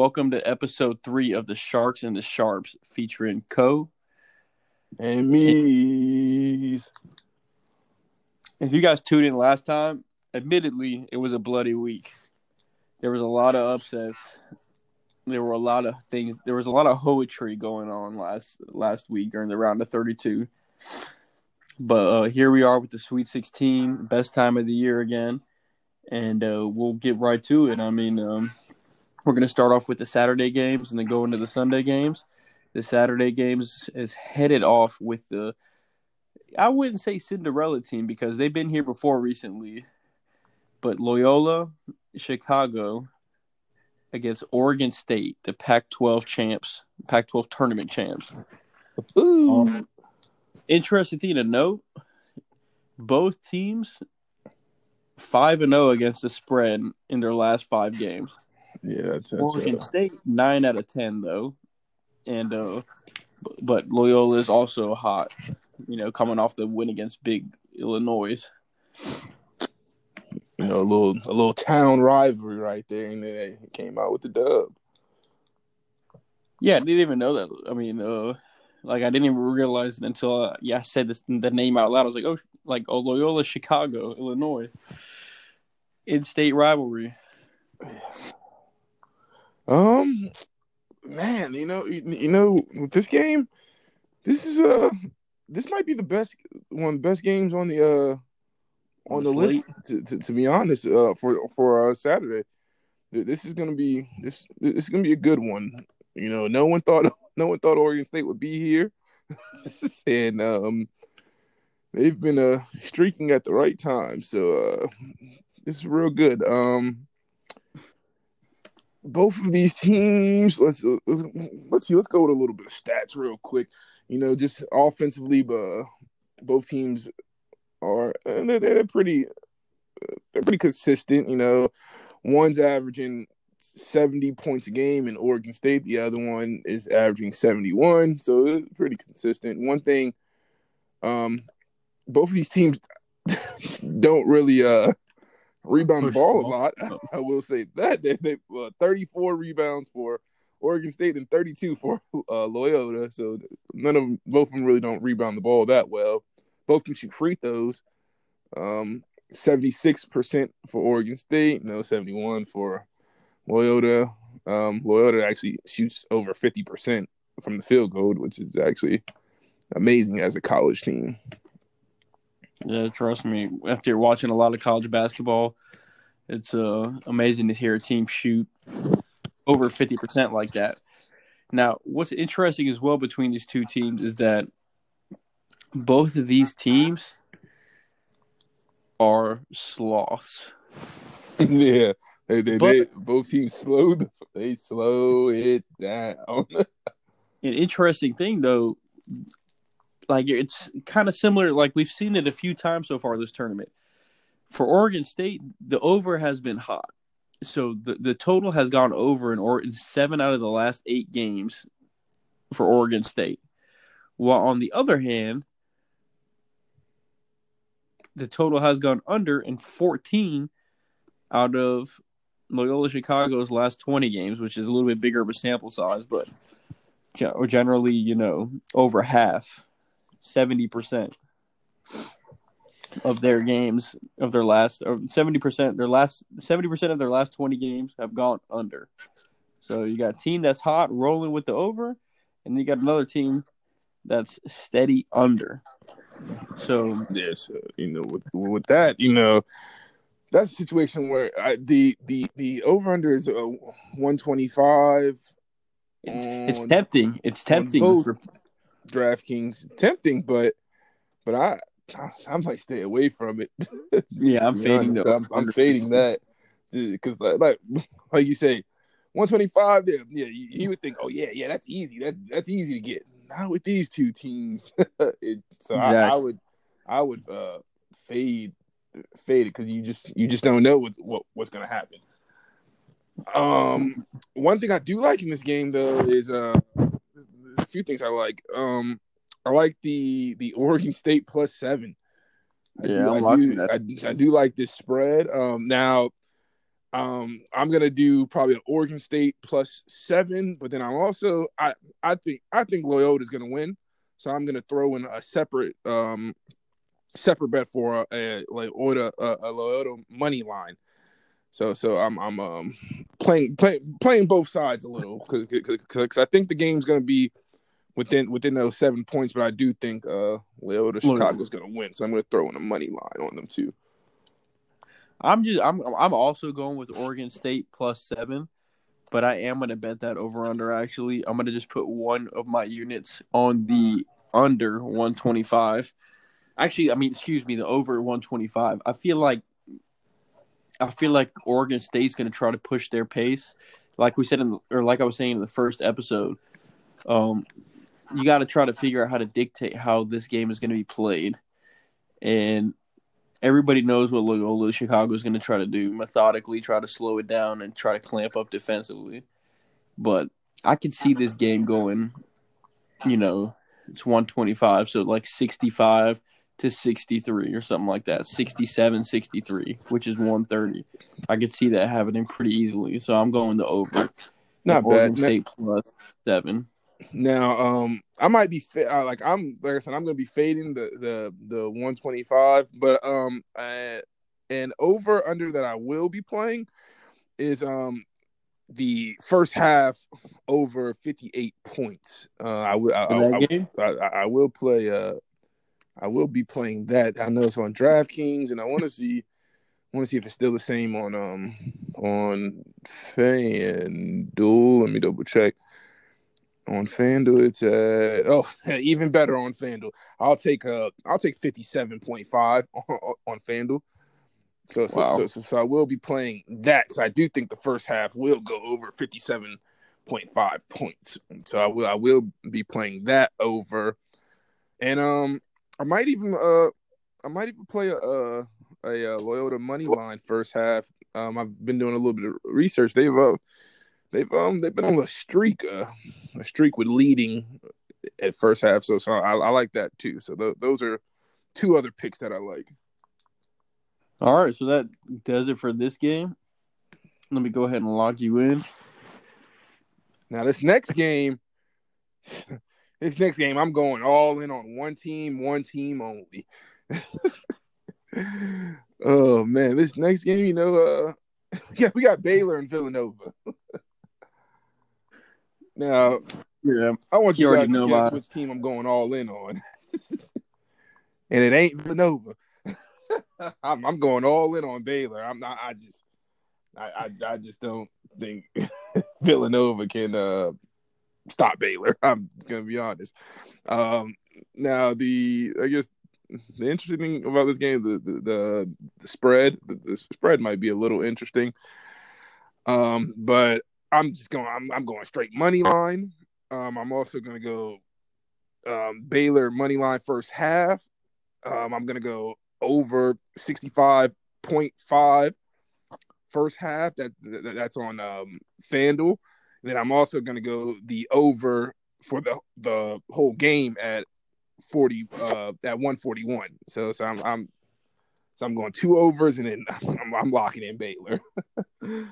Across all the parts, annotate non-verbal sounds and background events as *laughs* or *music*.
Welcome to episode three of the Sharks and the Sharps, featuring Co. and me's. If you guys tuned in last time, admittedly, it was a bloody week. There was a lot of upsets. There were a lot of things. There was a lot of poetry going on last last week during the round of 32. But uh, here we are with the Sweet 16, best time of the year again, and uh, we'll get right to it. I mean, um, we're going to start off with the Saturday games and then go into the Sunday games. The Saturday games is headed off with the I wouldn't say Cinderella team because they've been here before recently, but Loyola Chicago against Oregon State, the Pac-12 champs, Pac-12 tournament champs. Um, interesting thing to note: both teams five and zero against the spread in their last five games. Yeah, that's, that's Oregon uh, State nine out of ten though, and uh, but Loyola is also hot. You know, coming off the win against Big Illinois. you know a little a little town rivalry right there, and then they came out with the dub. Yeah, I didn't even know that. I mean, uh, like I didn't even realize it until uh, yeah, I said this, the name out loud. I was like, oh, like oh, Loyola, Chicago, Illinois, in-state rivalry. Um, man, you know, you, you know, with this game, this is uh, this might be the best one the best games on the uh on the list. To, to, to be honest, uh, for for uh, Saturday, this is gonna be this this is gonna be a good one. You know, no one thought *laughs* no one thought Oregon State would be here, *laughs* and um, they've been uh streaking at the right time. So uh, this is real good. Um, both of these teams. Let's let's see. Let's go with a little bit of stats real quick. You know, just offensively, but uh, both teams are they're, they're pretty they're pretty consistent. You know, one's averaging seventy points a game in Oregon State. The other one is averaging seventy one. So it's pretty consistent. One thing, um, both of these teams *laughs* don't really uh rebound the ball a lot. *laughs* I will say that they, they uh, 34 rebounds for Oregon State and 32 for uh, Loyola. So none of them, both of them really don't rebound the ball that well. Both can shoot free throws. Um, 76% for Oregon State, no 71 for Loyola. Um, Loyola actually shoots over 50% from the field goal, which is actually amazing as a college team. Yeah, trust me. After watching a lot of college basketball, it's uh, amazing to hear a team shoot over fifty percent like that. Now, what's interesting as well between these two teams is that both of these teams are sloths. *laughs* yeah, they, they, But- they both teams slow they slow it down. *laughs* An interesting thing though, like it's kind of similar. Like we've seen it a few times so far this tournament. For Oregon State, the over has been hot, so the the total has gone over in or in seven out of the last eight games for Oregon State. While on the other hand, the total has gone under in fourteen out of Loyola Chicago's last twenty games, which is a little bit bigger of a sample size, but generally, you know, over half, seventy percent of their games of their last, or seventy percent their last seventy percent of their last twenty games have gone under. So you got a team that's hot rolling with the over, and you got another team that's steady under. So yes, uh, you know, with with that, you know, that's a situation where I, the the the over under is uh, one twenty five. it's, it's tempting. It's tempting for DraftKings tempting, but but I I might stay away from it. *laughs* yeah. I'm fading honest, I'm, I'm fading that because like, like *laughs* like you say, 125 there. Yeah, you, you would think, oh yeah, yeah, that's easy. That that's easy to get. Not with these two teams. *laughs* it, so I, I would I would uh fade fade it because you just you just don't know what's what, what's gonna happen. Um, one thing I do like in this game though is uh, a few things I like. Um, I like the the *laughs* Oregon State plus seven. I Yeah, do, I'm I, do, that. I, I do like this spread. Um, now Um, I'm gonna do probably an Oregon State plus seven, but then I'm also I I think I think Loyola is gonna win, so I'm gonna throw in a separate um separate bet for a, a Loyola a, a Loyola money line. So so I'm I'm um playing play, playing both sides a little because I think the game's gonna be within within those seven points, but I do think uh Loyola Chicago's gonna win, so I'm gonna throw in a money line on them too. I'm just I'm I'm also going with Oregon State plus seven, but I am gonna bet that over under. Actually, I'm gonna just put one of my units on the under 125. Actually, I mean, excuse me, the over 125. I feel like I feel like Oregon State's gonna try to push their pace, like we said in or like I was saying in the first episode. Um, you got to try to figure out how to dictate how this game is going to be played, and everybody knows what Loyola Chicago is going to try to do methodically, try to slow it down and try to clamp up defensively. But I could see this game going, you know, it's 125, so like 65 to 63 or something like that, 67 63, which is 130. I could see that happening pretty easily. So I'm going to over. Not Oregon bad. State plus seven. Now, um, I might be fa- uh, like I'm like I said, I'm gonna be fading the the the 125, but um, uh, and over under that I will be playing is um the first half over 58 points. Uh, I will I, I, I, I, will play uh I will be playing that. I know it's on DraftKings, and I want to see want to see if it's still the same on um on FanDuel. Let me double check. On FanDuel, it's uh oh *laughs* even better on FanDuel. I'll take uh I'll take fifty seven point five *laughs* on, on FanDuel. So so, wow. so so so I will be playing that. So I do think the first half will go over fifty seven point five points. So I will I will be playing that over, and um I might even uh I might even play a a, a, a Loyola money line first half. Um I've been doing a little bit of research. They've uh, they've um they've been on a streak, uh, a streak with leading at first half. So so I, I like that too. So th- those are two other picks that I like. All right, so that does it for this game. Let me go ahead and lock you in. Now this next game, this next game, I'm going all in on one team, one team only. *laughs* oh man, this next game, you know, uh, *laughs* yeah, we got Baylor and Villanova. *laughs* Now, yeah, I want you, you guys to know guess my... which team I'm going all in on, and it ain't Villanova. I'm, I'm, going all in on Baylor. I'm not. I just, I, I, I just don't think Villanova can uh, stop Baylor. *laughs* I'm gonna be honest. Um, now, the I guess the interesting thing about this game, the the, the, the spread, the, the, spread might be a little interesting. Um, but I'm just going. I'm, I'm going straight money line. Um, I'm also to go um, Baylor money line first half. Um, I'm to go over 65.5 first half. That, that that's on um, FanDuel. Then I'm also going to go the over for the the whole game at 40 uh, at 141. So so I'm, I'm so I'm going two overs and then *laughs* I'm, I'm locking in Baylor. *laughs*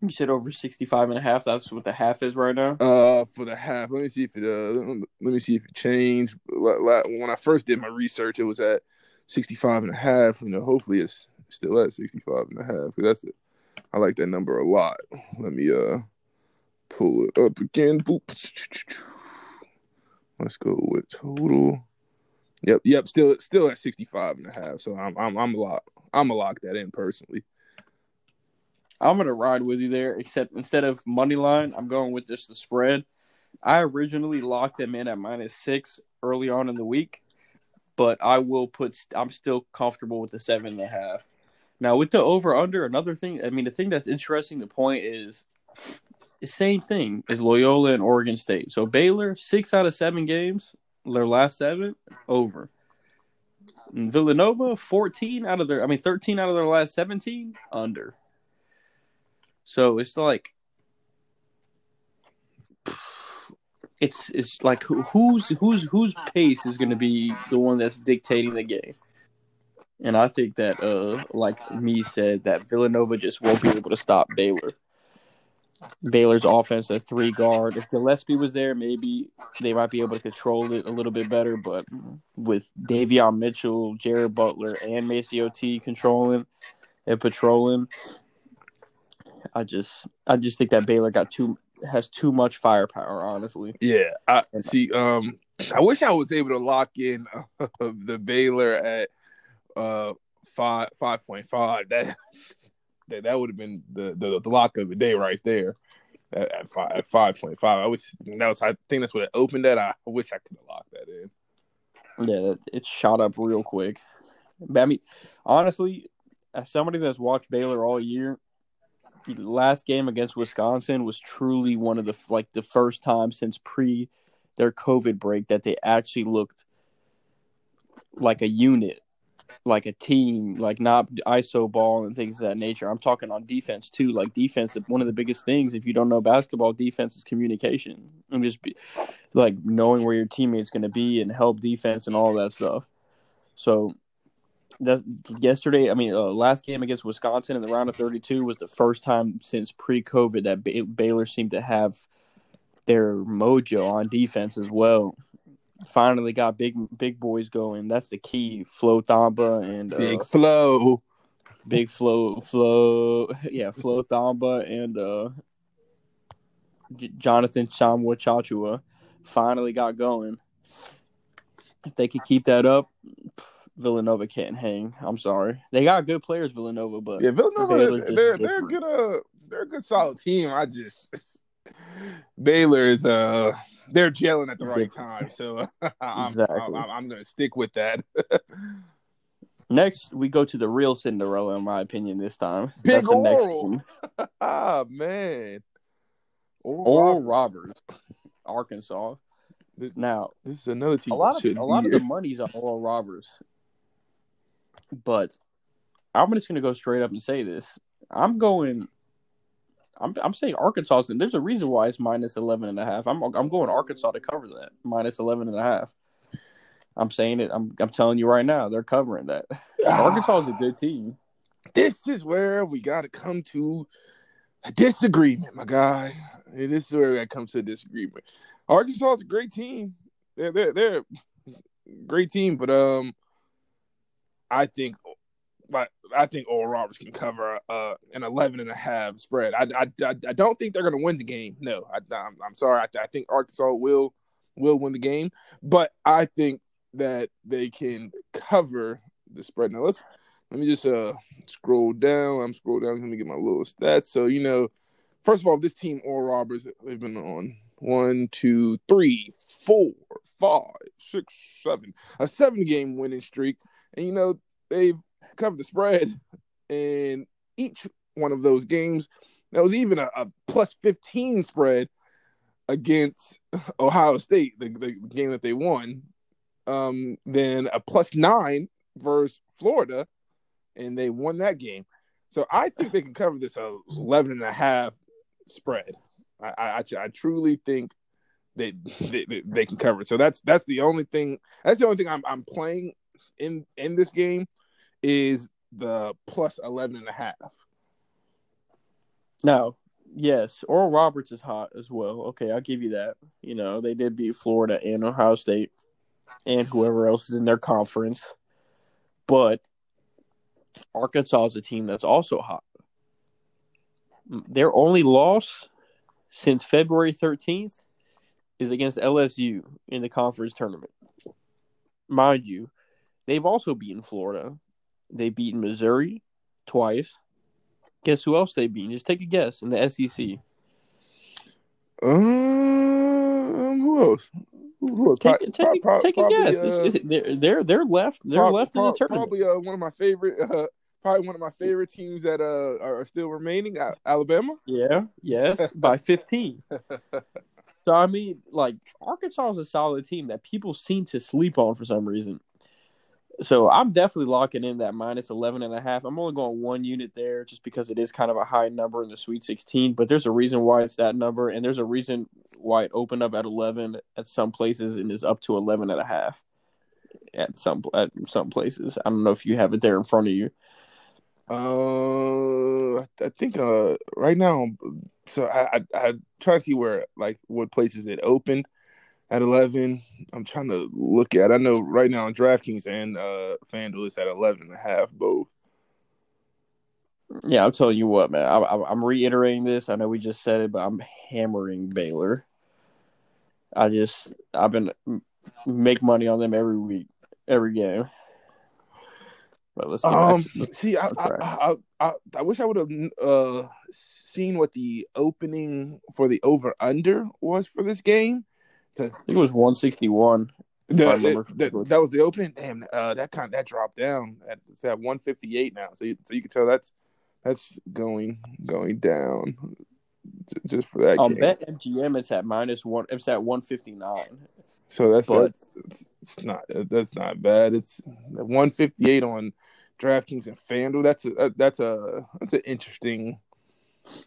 You said over 65 and a half. That's what the half is right now. Uh, for the half, let me see if it uh, let me see if it changed. When I first did my research, it was at 65 and a half. You know, hopefully it's still at 65 and a half. Cause that's it. I like that number a lot. Let me uh pull it up again. Boop. Let's go with total. Yep, yep. Still, still at 65 and a half. So I'm, I'm, I'm lock. I'm a lock that in personally. I'm gonna ride with you there, except instead of money line, I'm going with just the spread. I originally locked them in at minus six early on in the week, but I will put. I'm still comfortable with the seven and a half. Now with the over under, another thing. I mean, the thing that's interesting. The point is, the same thing as Loyola and Oregon State. So Baylor, six out of seven games, their last seven over. And Villanova, fourteen out of their. I mean, thirteen out of their last seventeen under. So it's like it's it's like who's who's whose pace is going to be the one that's dictating the game. And I think that, uh, like me said, that Villanova just won't be able to stop Baylor. Baylor's offense at three guard. If Gillespie was there, maybe they might be able to control it a little bit better. But with Davion Mitchell, Jared Butler, and MaCio Teague controlling and patrolling, I just I just think that Baylor got too has too much firepower. Honestly, yeah. I see. Um, I wish I was able to lock in uh, *laughs* the Baylor at uh five five point five. That that, that would have been the, the, the lock of the day right there at, at five at five point five. I wish that was I think that's what it opened at. I wish I could have locked that in. Yeah, it shot up real quick. But I mean, honestly, as somebody that's watched Baylor all year, the last game against Wisconsin was truly one of the like the first time since pre their COVID break that they actually looked like a unit like a team, like not ISO ball and things of that nature. I'm talking on defense too. Like defense, one of the biggest things if you don't know basketball, defense is communication and just be, like knowing where your teammate's going to be and help defense and all that stuff. So that yesterday, I mean, uh, last game against Wisconsin in the round of 32 was the first time since pre-COVID that Baylor seemed to have their mojo on defense as well finally got big big boys going. That's the key. Flo Thamba and uh, Big Flow. Big Flow Flow *laughs* yeah, Flo Thamba and uh J- Jonathan Tchamwa Tchatchoua finally got going. If they could keep that up, Villanova can't hang. I'm sorry. They got good players, Villanova, but yeah, Villanova they're they're, good uh they're a good solid team. I just *laughs* Baylor is uh they're gelling at the right time. So *laughs* I'm, exactly. I'm, I'm, I'm going to stick with that. *laughs* next, we go to the real Cinderella, in my opinion. This time, Big That's Oral. *laughs* ah man, Oral, Oral Roberts. Roberts, Arkansas. Now, this is another team. A lot of a lot of the money's on Oral Roberts, but I'm just going to go straight up and say this. I'm going I'm I'm saying Arkansas. There's a reason why it's minus 11 and a half. I'm I'm going Arkansas to cover that minus 11 and a half. I'm saying it. I'm I'm telling you right now, they're covering that. Ah, *sighs* Arkansas is a good team. This is where we got to come to a disagreement, my guy. This is where we got to come to a disagreement. Arkansas is a great team. They're they're they're great team, but um, I think I think Oral Roberts can cover uh, an 11 and a half spread. I, I, I, don't think they're going to win the game. No, I, am I'm sorry. I, I think Arkansas will will win the game, but I think that they can cover the spread. Now let's let me just uh scroll down. I'm scroll down. Let me get my little stats. So you know, first of all, this team Oral Roberts they've been on one, two, three, four, five, six, seven, a seven game winning streak, and you know they've cover the spread in each one of those games. That was even a, a plus 15 spread against Ohio State, the, the game that they won. Um, then a plus nine versus Florida, and they won that game. So I think they can cover this 11 and a half spread. I, I, I truly think they, they they can cover it. So that's that's the only thing. That's the only thing I'm I'm playing in in this game is the plus 11 and a half. No, yes, Oral Roberts is hot as well. Okay, I'll give you that. You know, they did beat Florida and Ohio State and whoever else is in their conference. But Arkansas is a team that's also hot. Their only loss since February 13th is against LSU in the conference tournament. Mind you, they've also beaten Florida they beat Missouri twice. Guess who else they beat? Just take a guess in the SEC. Um, who else? Who else? Take, take, pro- take a guess. Uh, they're, they're they're left. They're pro- left in the tournament. Probably uh, one of my favorite. *laughs* Uh, probably one of my favorite teams that uh, are still remaining. Alabama. Yeah. Yes. *laughs* by fifteen. *laughs* so I mean, like Arkansas is a solid team that people seem to sleep on for some reason. So I'm definitely locking in that minus 11 and a half. I'm only going one unit there just because it is kind of a high number in the Sweet 16, but there's a reason why it's that number and there's a reason why it opened up at 11 at some places and is up to 11 and a half. at some at some places. I don't know if you have it there in front of you. Uh, I think uh right now, so I I, I try to see where like what places it opened at eleven. I'm trying to look at. I know right now on DraftKings and uh FanDuel it's at 11 and a half both. Yeah, I'm telling you what, man. I, I, I'm reiterating this. I know we just said it, but I'm hammering Baylor. I just I've been make money on them every week, every game. But let's um, see. I I, I, I, wish I would have uh, seen what the opening for the over under was for this game. I think it was one sixty one. That, that, that, was the opening. Damn, uh, that kind that dropped down. At, it's at one fifty eight now. So you, so you can tell that's that's going going down just for that. Um, game. bet MGM it's at minus one. It's at one fifty nine. So that's but, that's it's not that's not bad. It's one fifty eight on DraftKings and FanDuel. That's a that's a that's an interesting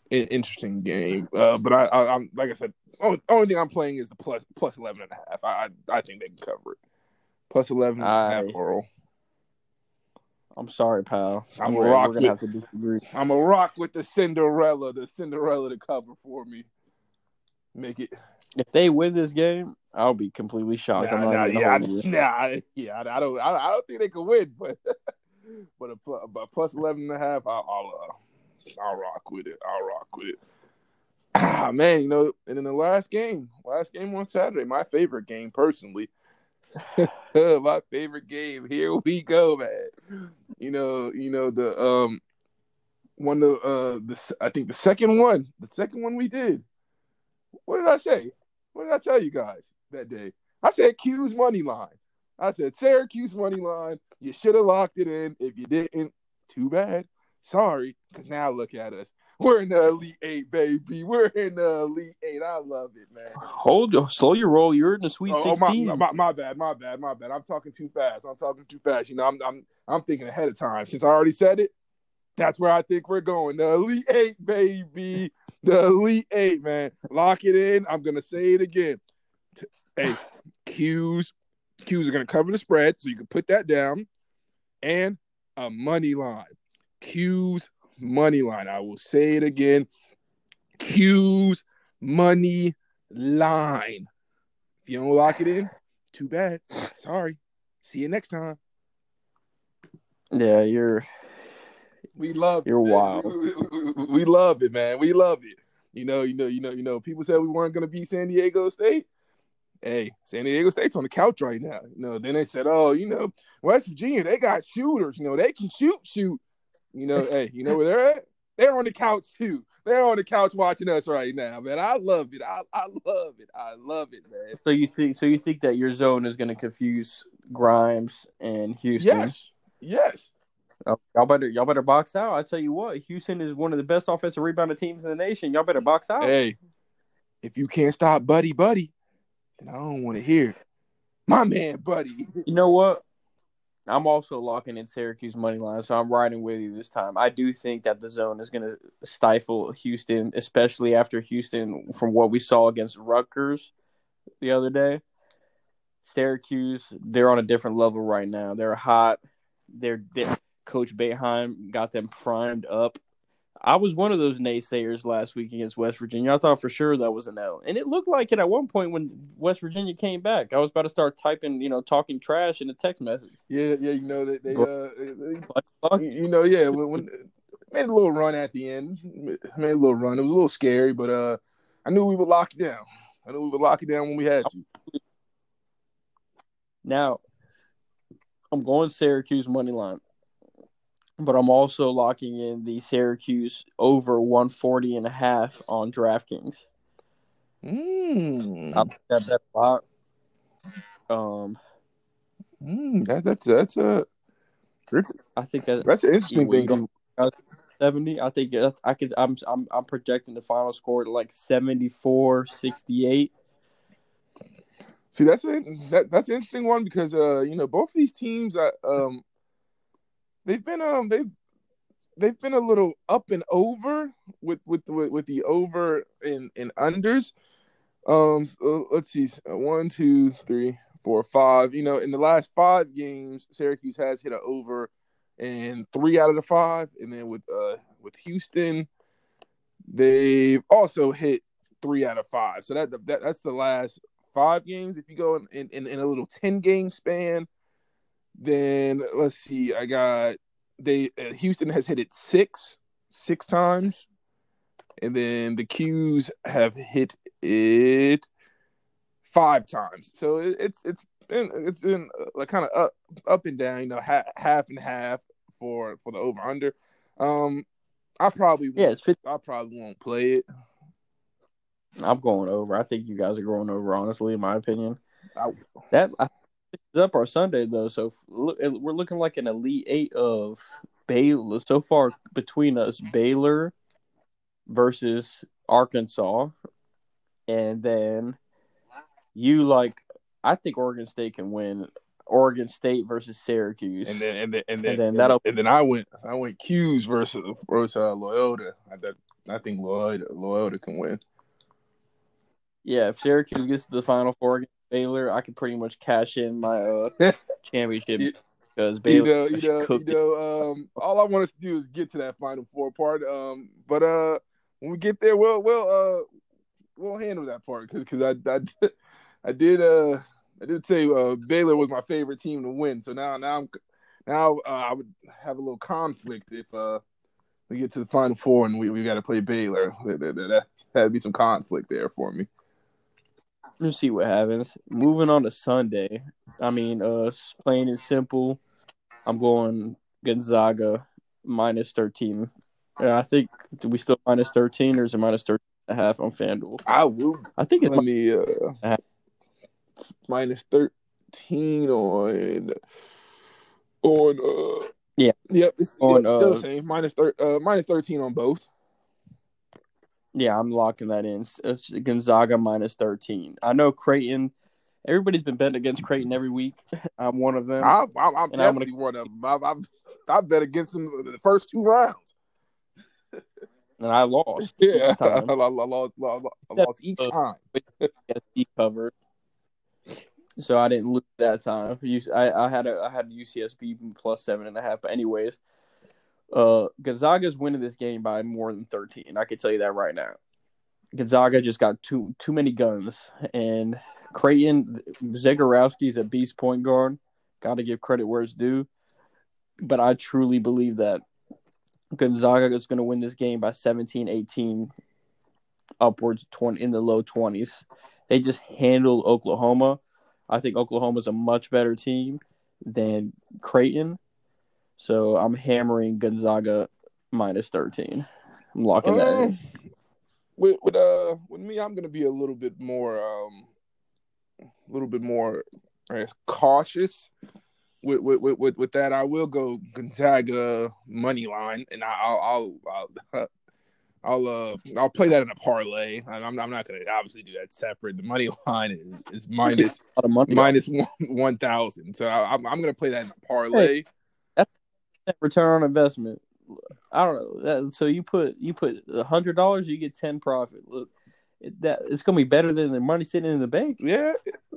interesting game. Uh, but I, I am like I said, only, only thing I'm playing is the plus plus eleven and a half. I I, I think they can cover it. Plus eleven and I, a half oral. I'm sorry, pal. I'm we're, rock. We're gonna with, have to disagree. I'm a rock with the Cinderella, the Cinderella to cover for me. Make it. If they win this game, I'll be completely shocked. Nah, nah, yeah, I, nah, yeah, I don't, I, don't think they can win, but, *laughs* but a, plus, a plus 11 and a half, I'll, I'll, uh, I'll rock with it. I'll rock with it. Ah, man, you know, and in the last game, last game on Saturday, my favorite game personally, *laughs* my favorite game. Here we go, man. You know, you know the um one of uh the I think the second one, the second one we did. What did I say? What did I tell you guys that day? I said 'Cuse money line. I said Syracuse money line. You should have locked it in. If you didn't, too bad. Sorry, because now look at us. We're in the Elite Eight, baby. We're in the Elite Eight. I love it, man. Hold your slow your roll. You're in the Sweet oh, Sixteen. Oh, my, my, my, bad, my bad, my bad. I'm talking too fast. I'm talking too fast. You know, I'm I'm I'm thinking ahead of time. Since I already said it, that's where I think we're going. The Elite Eight, baby. The Elite Eight, man. Lock it in. I'm gonna say it again. Hey, 'Cuse 'Cuse are gonna cover the spread, so you can put that down, and a money line. 'Cuse money line. I will say it again. 'Cuse money line. If you don't lock it in, too bad. Sorry. See you next time. Yeah, you're. We love. You're it, wild. We, we love it, man. We love it. You know, you know, you know, you know. People said we weren't going to beat San Diego State. Hey, San Diego State's on the couch right now. You know, then they said, oh, you know, West Virginia, they got shooters. You know, they can shoot, shoot. You know, hey, you know where they're at? They're on the couch too. They're on the couch watching us right now, man. I love it. I, I love it. I love it, man. So you think so you think that your zone is gonna confuse Grimes and Houston? Yes. Yes. Oh, y'all better y'all better box out. I tell you what, Houston is one of the best offensive rebounding teams in the nation. Y'all better box out. Hey, if you can't stop Buddy Buddy, then I don't want to hear it. My man, Buddy. You know what? I'm also locking in Syracuse money line, so I'm riding with you this time. I do think that the zone is going to stifle Houston, especially after Houston, from what we saw against Rutgers the other day. Syracuse, they're on a different level right now. They're hot. They're, they're Coach Boeheim got them primed up I was one of those naysayers last week against West Virginia. I thought for sure that was an L, and it looked like it at one point when West Virginia came back. I was about to start typing, you know, talking trash in a text message. Yeah, yeah, you know that they, uh, they, you know, yeah, when, when made a little run at the end, made a little run. It was a little scary, but uh, I knew we would lock it down. I knew we would lock it down when we had to. Now, I'm going Syracuse money line but I'm also locking in the Syracuse over 140 and a half on DraftKings. Mm. I'll that bet lock. Um, mm, that, that's that's a. That's, I think that that's an interesting thing. Seventy. I think I could. I'm I'm I'm projecting the final score to like 74, 68. See, that's a, that that's an interesting one because uh you know both of these teams uh, um they've been um they've they've been a little up and over with with with, with the over and and unders. Um, so let's see, one, two, three, four, five. You know, in the last five games, Syracuse has hit an over and three out of the five, and then with uh with Houston, they've also hit three out of five. So that, that that's the last five games. If you go in, in, in a little ten game span, then let's see. I got they uh, Houston has hit it six six times, and then the 'Cuse have hit it five times. So it, it's it's been it's been uh, like kind of up up and down. You know, half, half and half for for the over under. Um, I probably yeah, it's 50. I probably won't play it. I'm going over. I think you guys are going over. Honestly, in my opinion, I, that I up our Sunday though, so we're looking like an elite eight of Baylor so far between us. Baylor versus Arkansas, and then you like. I think Oregon State can win. Oregon State versus Syracuse, and then and then and then, And then that'll- and then I went I went 'Cuse versus versus uh, Loyola. I, I think Loyola Loyola can win. yeah, if Syracuse gets to the Final Four Baylor, I could pretty much cash in my uh, *laughs* championship You- because You Baylor know, you know, you cooked it. know. Um, all I want us to do is get to that final four part. Um, but uh, when we get there, we'll we'll uh we'll handle that part because because I, I *laughs* I did uh I did say uh Baylor was my favorite team to win. So now now I'm now uh, I would have a little conflict if uh we get to the final four and we, we got to play Baylor. That, that, that that'd be some conflict there for me. Let's see what happens. Moving on to Sunday. I mean, uh, plain and simple. I'm going Gonzaga minus 13. And I think do we still minus 13 or is it minus 13 a half on FanDuel? I will I think it's Let me uh Uh-huh. minus thirteen on on uh Yeah. Yep, it's On, yep, still uh, the same. Minus thir- uh minus thirteen on both. Yeah, I'm locking that in. It's Gonzaga minus 13. I know Creighton. Everybody's been betting against Creighton every week. *laughs* I'm one of them. I, I, I'm And I'm definitely one of them. I've, I've I bet against them the first two rounds. and I lost. *laughs* Yeah, this *laughs* I, time. I, lost, I lost each Uh, time. UCSB covered. So I didn't lose that time. I had a I had UCSB plus seven and a half. But anyways, uh, Gonzaga's winning this game by more than thirteen. I can tell you that right now. Gonzaga just got too too many guns, and Creighton Zegarowski's a beast point guard. Got to give credit where it's due, but I truly believe that Gonzaga is going to win this game by 17, 18, upwards 20 in the low 20s. They just handled Oklahoma. I think Oklahoma's a much better team than Creighton. So I'm hammering Gonzaga minus 13. I'm locking that in. Um, with with uh with me, I'm gonna be a little bit more um a little bit more I guess cautious with with with, with, that. I will go Gonzaga money line, and I'll I'll I'll, *laughs* I'll uh I'll play that in a parlay. I'm I'm not gonna obviously do that separate. The money *laughs* line is, is minus A lot of money. minus one one thousand. So I, I'm I'm gonna play that in a parlay. Return on investment. I don't know. That, so you put you put a hundred dollars, you get ten profit. Look, it, that it's gonna be better than the money sitting in the bank Yeah,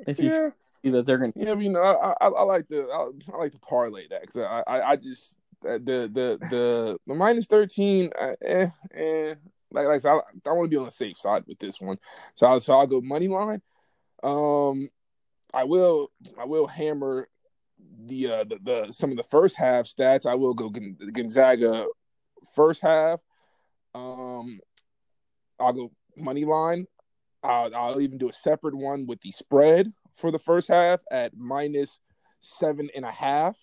if you yeah. see that they're gonna. Yeah, but, you know, I, I, I like to I, I like to parlay that because I, I I just uh, the the the the minus thirteen, uh, eh, eh, like like I, said, I, I want to be on the safe side with this one, so I'll, so I'll go money line. Um, I will I will hammer the uh the, the some of the first half stats. I will go Gonzaga first half. Um, I'll go money line. I'll, I'll even do a separate one with the spread for the first half at minus seven and a half.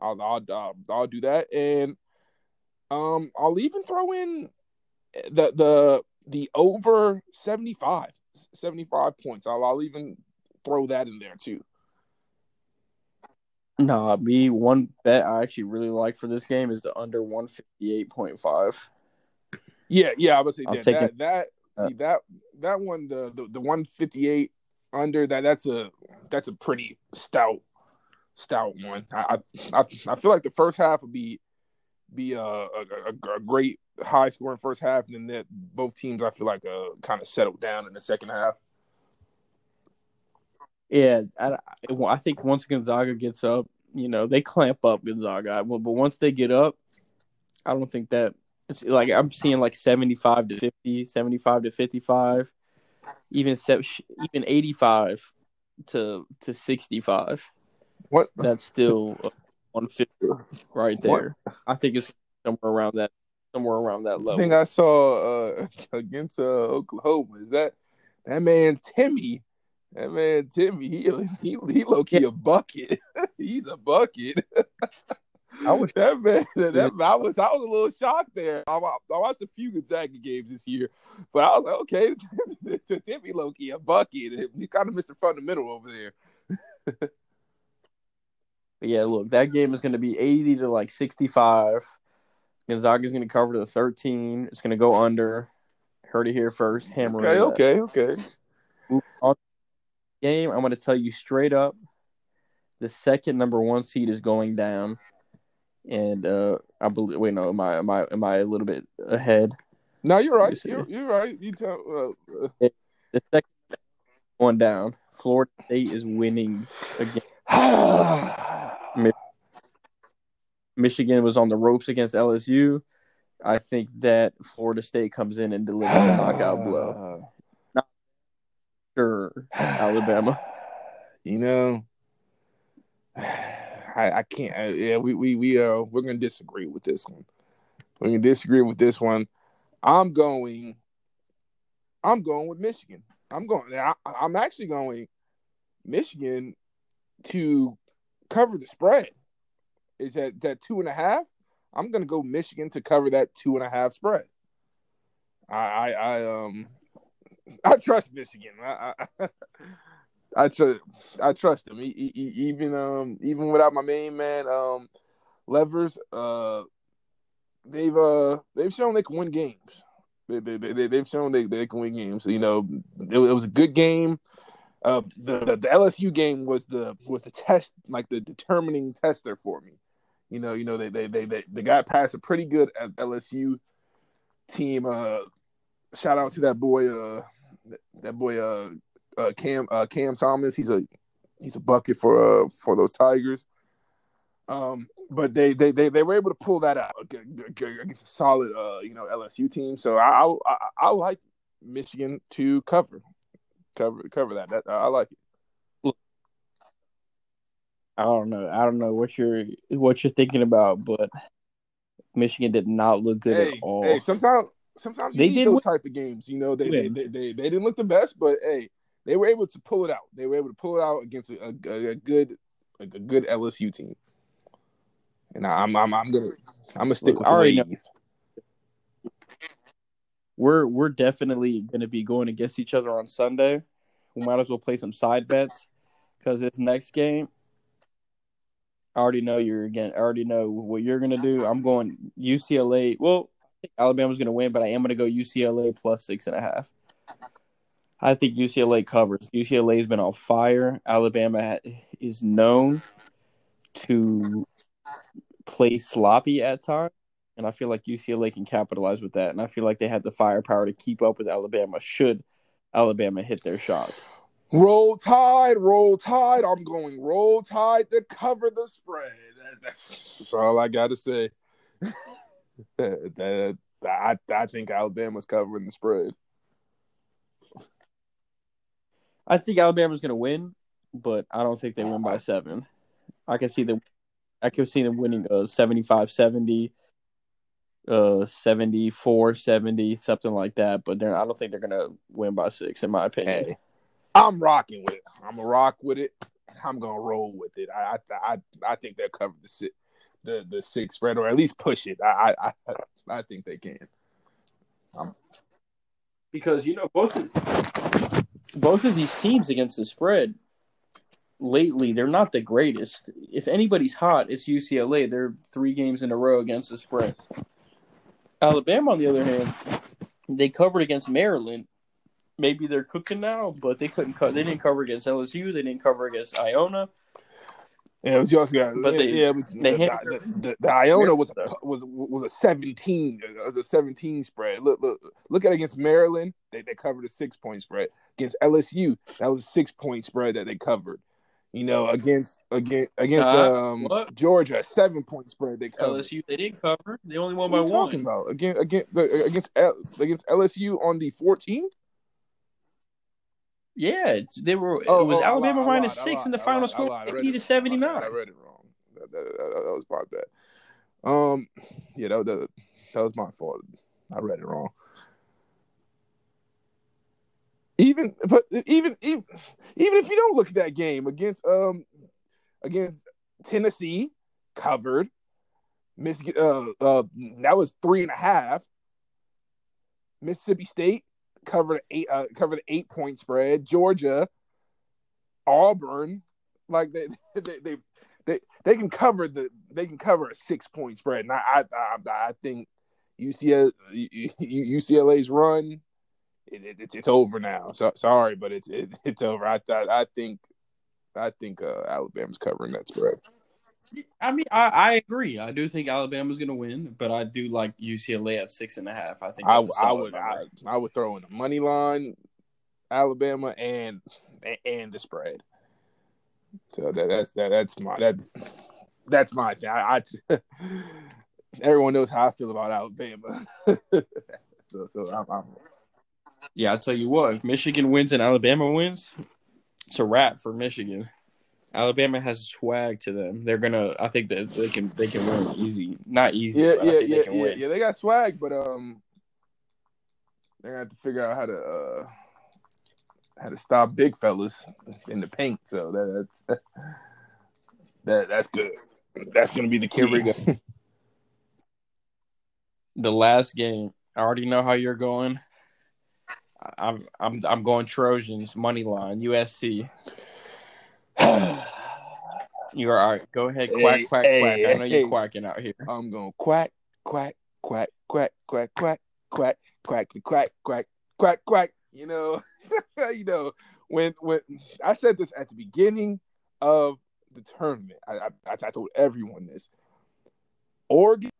I'll I'll I'll, I'll do that, and um, I'll even throw in the the the over 75, 75 points. I'll I'll even throw that in there too. Nah, me one bet I actually really like for this game is the under one fifty eight point five. Yeah, yeah, I would say taking- that that see that that one the the, the one fifty eight under that that's a that's a pretty stout stout one. I I I feel like the first half would be be a a, a, a great high scoring first half, and then that both teams I feel like uh kind of settled down in the second half. Yeah, I, I think once Gonzaga gets up, you know, they clamp up Gonzaga. But once they get up, I don't think that it's like I'm seeing like 75 to 50, 75 to 55, even even 85 to to 65. What? That's still 150 right there. What? I think it's somewhere around that somewhere around that level. I think I saw uh, *laughs* against uh, Oklahoma. Is that that man Timme? That man Timme, he he he low key yeah. a bucket. *laughs* He's a bucket. I was *laughs* that man. That, that, I was I was a little shocked there. I, I watched a few Gonzaga games this year, but I was like, okay, *laughs* Timme low key a bucket. He kind of missed the fundamental over there. yeah, look, that game is going to be eighty to like sixty-five. Gonzaga's going to cover the thirteen. It's going to go under. Heard it here first. Hammer. Okay, okay, okay. Game, I'm going to tell you straight up. The second number one seed is going down and uh, I believe. Wait, no, am I am I am I a little bit ahead? No, you're right. You're, you're right. You tell. Uh, uh. The second one down. Florida State is winning again. *sighs* Michigan was on the ropes against LSU. I think that Florida State comes in and delivers a knockout blow. *sighs* *laughs* Sure, *sighs* Alabama. You know, *sighs* I, I can't. I, yeah, we we we uh we're gonna disagree with this one. We're gonna disagree with this one. I'm going. I'm going with Michigan. I'm going. I, I'm actually going Michigan to cover the spread. Is that that two and a half? I'm gonna go Michigan to cover that two and a half spread. I I, I um *laughs* I trust Michigan. I, I *laughs* I trust I trust he, even um even without my main man um Livers uh they've uh they've shown they can win games. They they, they they've shown they, they can win games. You know, it, it was a good game. Uh, the, the, the LSU game was the was the test like the determining tester for me. You know, you know they they they they, they got past a pretty good LSU team. Uh, shout out to that boy. Uh, that boy. Uh, uh, Cam uh, Cam Thomas. He's a he's a bucket for uh, for those Tigers. Um, but they, they they they were able to pull that out against a solid uh, you know LSU team. So I I, I like Michigan to cover cover cover that. That I like it. I don't know. I don't know what you're what you're thinking about, but Michigan did not look good hey, at all. Hey, sometimes sometimes they did those win. type of games. You know, they, they, they they they didn't look the best, but hey, they were able to pull it out. They were able to pull it out against a, a, a good a, a, good LSU team. And I'm I'm I'm gonna I'm gonna stick Look, with the already know. We're we're definitely gonna be going against each other on Sunday. We might as well play some side bets because this next game, I already know you're again. I already know what you're gonna do. I'm going UCLA. Well, Alabama's gonna win, but I am gonna go UCLA plus six and a half. I think UCLA covers. UCLA has been on fire. Alabama is known to play sloppy at times, and I feel like UCLA can capitalize with that. And I feel like they have the firepower to keep up with Alabama should Alabama hit their shots. Roll Tide, roll Tide. I'm going roll Tide to cover the spread. That's all I got to say. *laughs* that, I, I think Alabama's covering the spread. I think Alabama's going to win, but I don't think they win by seven. I can see them. I can see them winning a 75-70, uh, 74-70, something like that. But I don't think they're going to win by six, in my opinion. Hey, I'm rocking with it. I'm a rock with it. I'm gonna roll with it. I I I, I think they'll cover the six, the the six spread, or at least push it. I I I, think they can. Um, because you know both of, both of these teams against the spread lately they're not the greatest. If anybody's hot, it's UCLA. They're three games in a row against the spread. Alabama, on the other hand, they covered against Maryland. Maybe they're cooking now, but they couldn't. Co- they didn't cover against LSU. They didn't cover against Iona. Yeah, it was just yeah, But yeah, they- yeah, but they the, the, the, the Iona was a was was a seventeen uh, was a seventeen spread. Look look look at against Maryland, they they covered a six point spread. Against LSU, that was a six point spread that they covered. You know, against against against Uh, um what? Georgia, a seven point spread they covered. LSU they didn't cover. They only won What by are you talking about? Against against against against LSU on the 14th? Yeah, they were. Oh, it was oh, Alabama lied, minus lied, six, and the final score. Eighty to seventy nine. I read it wrong. That, that, that, that was my bad. Um, yeah, that, that that was my fault. I read it wrong. Even but even even even if you don't look at that game against um against Tennessee covered Michigan uh uh that was three and a half. Mississippi State covered eight uh, covered eight point spread. Georgia, Auburn, like they *laughs* they they they, they can cover the they can cover a six point spread. And I I I, think UCLA UCLA's run it, it, it's it's over now. So sorry, but it's it, it's over. I thought I think I think uh, Alabama's covering that spread. I mean, I, I agree. I do think Alabama's going to win, but I do like UCLA at six and a half. I think I, I would. I, I would throw in the money line, Alabama and and the spread. So that, that's that, that's my that that's my thing. I, I *laughs* everyone knows how I feel about Alabama. *laughs* so so I'm, I'm Yeah, I tell you what, if Michigan wins and Alabama wins, it's a wrap for Michigan. Alabama has swag to them. They're gonna. I think that they can. They can win easy. Not easy. yeah but I yeah think yeah they can yeah, win. yeah they got swag, but um they're gonna have to figure out how to uh how to stop big fellas in the paint. So that that's *laughs* that that's good. That's gonna be the key. Here we go. The last game. I already know how you're going. I'm. I'm. I'm going Trojans money line USC. You're all right. Go ahead. Quack Hey, quack hey, quack. I know you're quacking out here. I'm going quack, quack, quack, quack, quack, quack, quack, quack, quack, quack, quack, quack. You know, you know, when when I said this at the beginning of the tournament, I I, I told everyone this. Oregon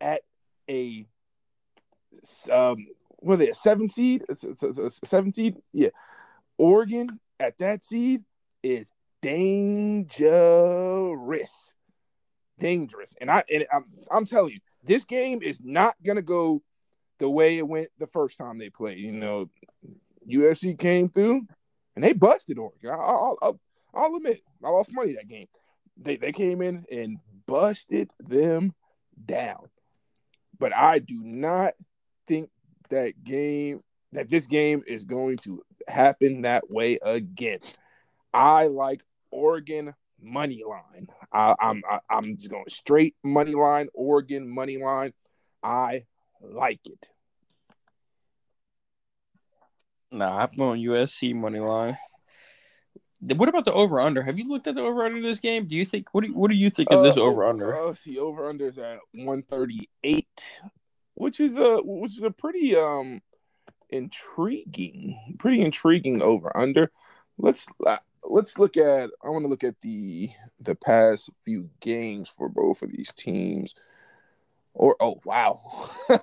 at a um what are they a seven seed? It's, it's, it's a seven seed, yeah. Oregon at that seed is dangerous dangerous. And I and I'm I'm telling you, this game is not gonna go the way it went the first time they played. You know, USC came through and they busted Oregon. I'll, I'll, I'll admit, I lost money that game. They they came in and busted them down. But I do not think that game that this game is going to happen that way again. I like Oregon money line. I, I'm I, I'm just going straight money line. Oregon money line. I like it. Nah, I'm going USC money line. What about the over under? Have you looked at the over under this game? Do you think what do you, what do you think of this Uh, over under? Uh, see, over under is at one thirty eight, which is a which is a pretty um intriguing, pretty intriguing over under. Let's uh, let's look at. I want to look at the the past few games for both of these teams. Or oh wow, *laughs*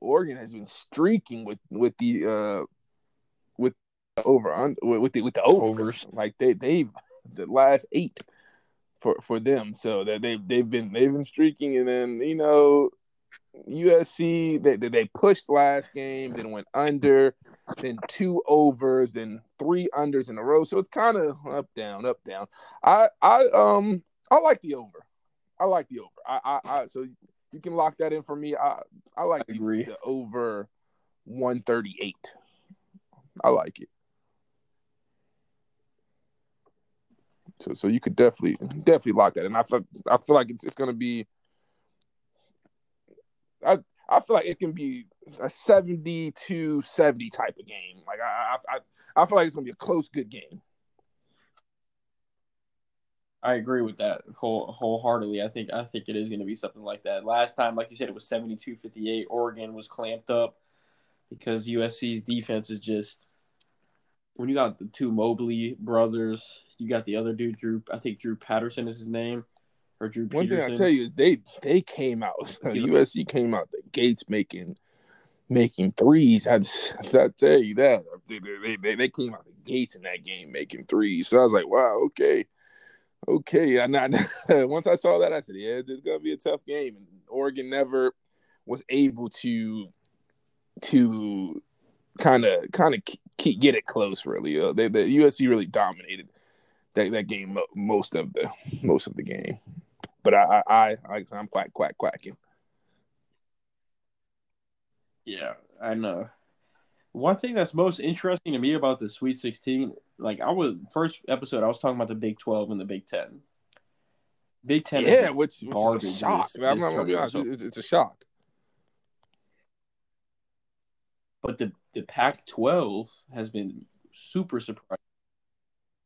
Oregon has been streaking with with the uh with over on with the with the overs. Overs. Like they they the last eight for for them. So that they they've been they've been streaking, and then you know USC they they, pushed last game, then went under, then two overs, then three unders in a row. So it's kind of up down up down. I I um I like the over. I like the over. I I, I so you can lock that in for me. I I like I the, the over one thirty eight. I like it. So, so you could definitely, definitely lock that, and I feel, I feel like it's, it's going to be. I, I feel like it can be a seventy to seventy type of game. Like I, I, I, feel like it's to be a close, good game. I agree with that whole wholeheartedly. I think I think it is going to be something like that. Last time, like you said, it was 72-58. Oregon was clamped up because USC's defense is just when you got the two Mobley brothers, you got the other dude, Drew. I think Drew Patterson is his name, or Drew. One Peterson. thing I tell you is they they came out. *laughs* USC came out the gates making making threes. I, *laughs* I tell you that they, they, they, came out the gates in that game making threes. So I was like, wow, okay, okay. And I, *laughs* once I saw that, I said, yeah, it's, it's gonna be a tough game. And Oregon never was able to to kind of kind of keep get it close. Really, uh, they, the USC really dominated that, that game most of the most of the game. But I I, I I'm quack quack quacking. Yeah, I know. One thing that's most interesting to me about the Sweet 16, like I was first episode, I was talking about the Big 12 and the Big 10. Big 10, yeah, which, which garbage. Is a shock. This, I'm not gonna be honest, it's, it's a shock. But the the Pac-12 has been super surprising.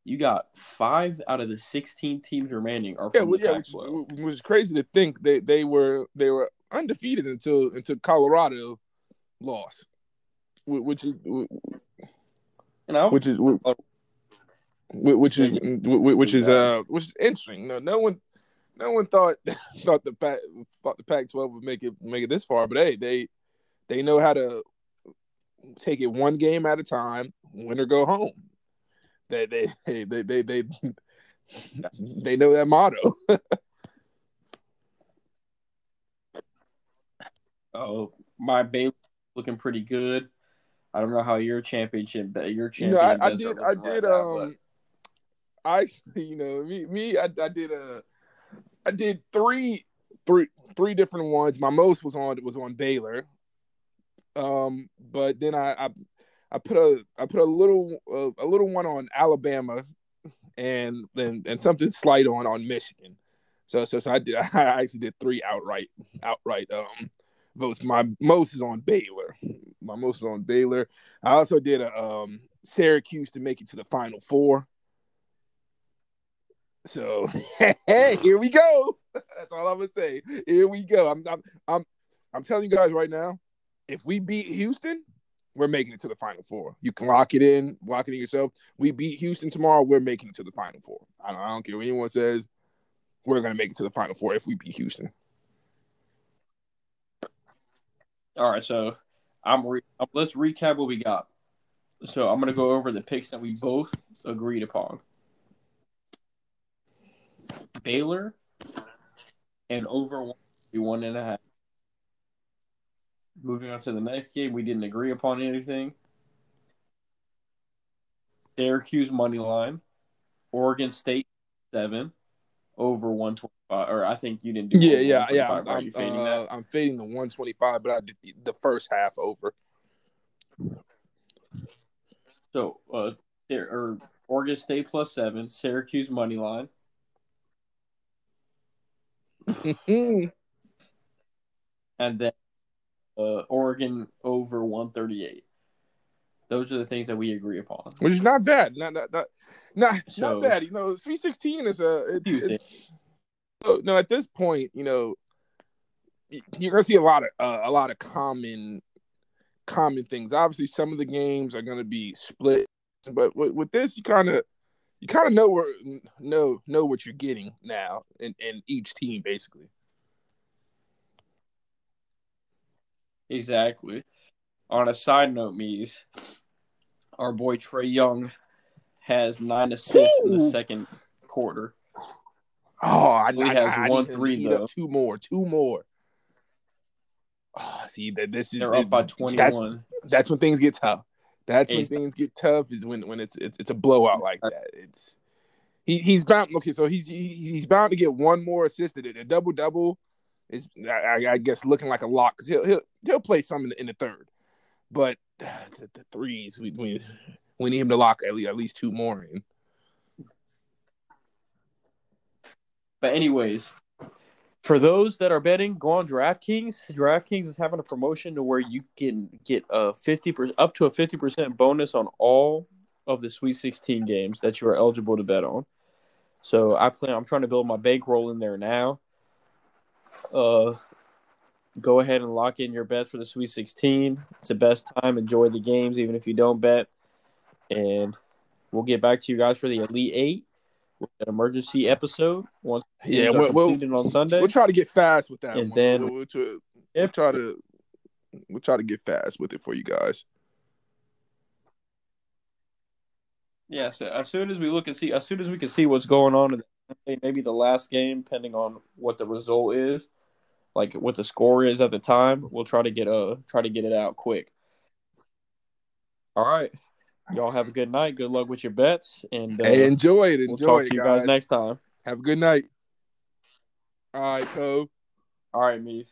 You got five out of the 16 teams remaining are yeah, well, yeah, which, which is crazy to think they they were they were undefeated until until Colorado lost, which is and I, which is which is which is uh which is interesting. No, no one no one thought *laughs* thought the pack thought the Pac-12 would make it make it this far, but hey, they they know how to take it one game at a time, win or go home. They they they they they they, they know that motto. *laughs* oh, my baby looking pretty good. I don't know how your championship, your championship. No, I, I did. I did. Right um, now, I you know me me I, I did a I did three three three different ones. My most was on was on Baylor. Um, but then I, I I put a I put a little uh, a little one on Alabama, and then and something slight on on Michigan. So so so I did *laughs* I actually did three outright outright um votes. My most is on Baylor. My most is on Baylor. I also did a um Syracuse to make it to the Final Four. So *laughs* here we go. *laughs* That's all I'm gonna say. Here we go. I'm I'm I'm I'm telling you guys right now if we beat Houston, we're making it to the Final Four. You can lock it in, lock it in yourself. We beat Houston tomorrow, we're making it to the Final Four. I don't, I don't care what anyone says. We're going to make it to the Final Four if we beat Houston. All right, so I'm re- um, let's recap what we got. So I'm going to go over the picks that we both agreed upon. Baylor and over one, one and a half. Moving on to the next game, we didn't agree upon anything. Syracuse money line, Oregon State seven, over one twenty five. Or I think you didn't do. Yeah, yeah, yeah. I'm, I'm, fading uh, I'm fading the one twenty five, but I did the first half over. So, uh, there or Oregon State plus seven, Syracuse money line. *laughs* and then uh, Oregon over 138. Those are the things that we agree upon. Which is not bad. Not not not not, so, not bad. You know, three sixteen is a it's, it's no at this point, you know, you're gonna see a lot of uh, a lot of common common things. Obviously, some of the games are gonna be split, but with, with this, you kind of you kind of know where know know what you're getting now in, in each team, basically. Exactly. On a side note, Mies, our boy Trae Young has nine assists Ooh. in the second quarter. Oh, I, he has I, one three though. Two more, two more. Oh, see that this is they're up by twenty one. That's, that's when things get tough. That's when things get tough. Is when when it's it's, it's a blowout like that. It's he he's bound. Okay, so he's he, he's bound to get one more assist. In a double double is I, I, guess looking like a lock because he'll he'll he'll play some in the, in the third, but *sighs* the, the, threes we, we we need him to lock at least at least two more in. But anyways, for those that are betting, go on DraftKings. DraftKings is having a promotion to where you can get a fifty up to a fifty percent bonus on all of the Sweet Sixteen games that you are eligible to bet on. So I plan. I'm trying to build my bankroll in there now uh, go ahead and lock in your bet for the Sweet 16. It's the best time. Enjoy the games, even if you don't bet. and we'll get back to you guys for the Elite Eight, an emergency episode once Yeah, we'll, we'll, on Sunday. we'll try to get fast with that And one. then- we'll, try, we'll try to we'll try to get fast with it for you guys. Yeah, so as soon as we look and see, as soon as we can see what's going on, in the, maybe the last game, depending on what the result is, like what the score is at the time, we'll try to get a try to get it out quick. All right, y'all have a good night. Good luck with your bets, and uh, hey, enjoy it. we'll Enjoy talk it, to you guys. guys next time. Have a good night. All right, Co. All right, Mies.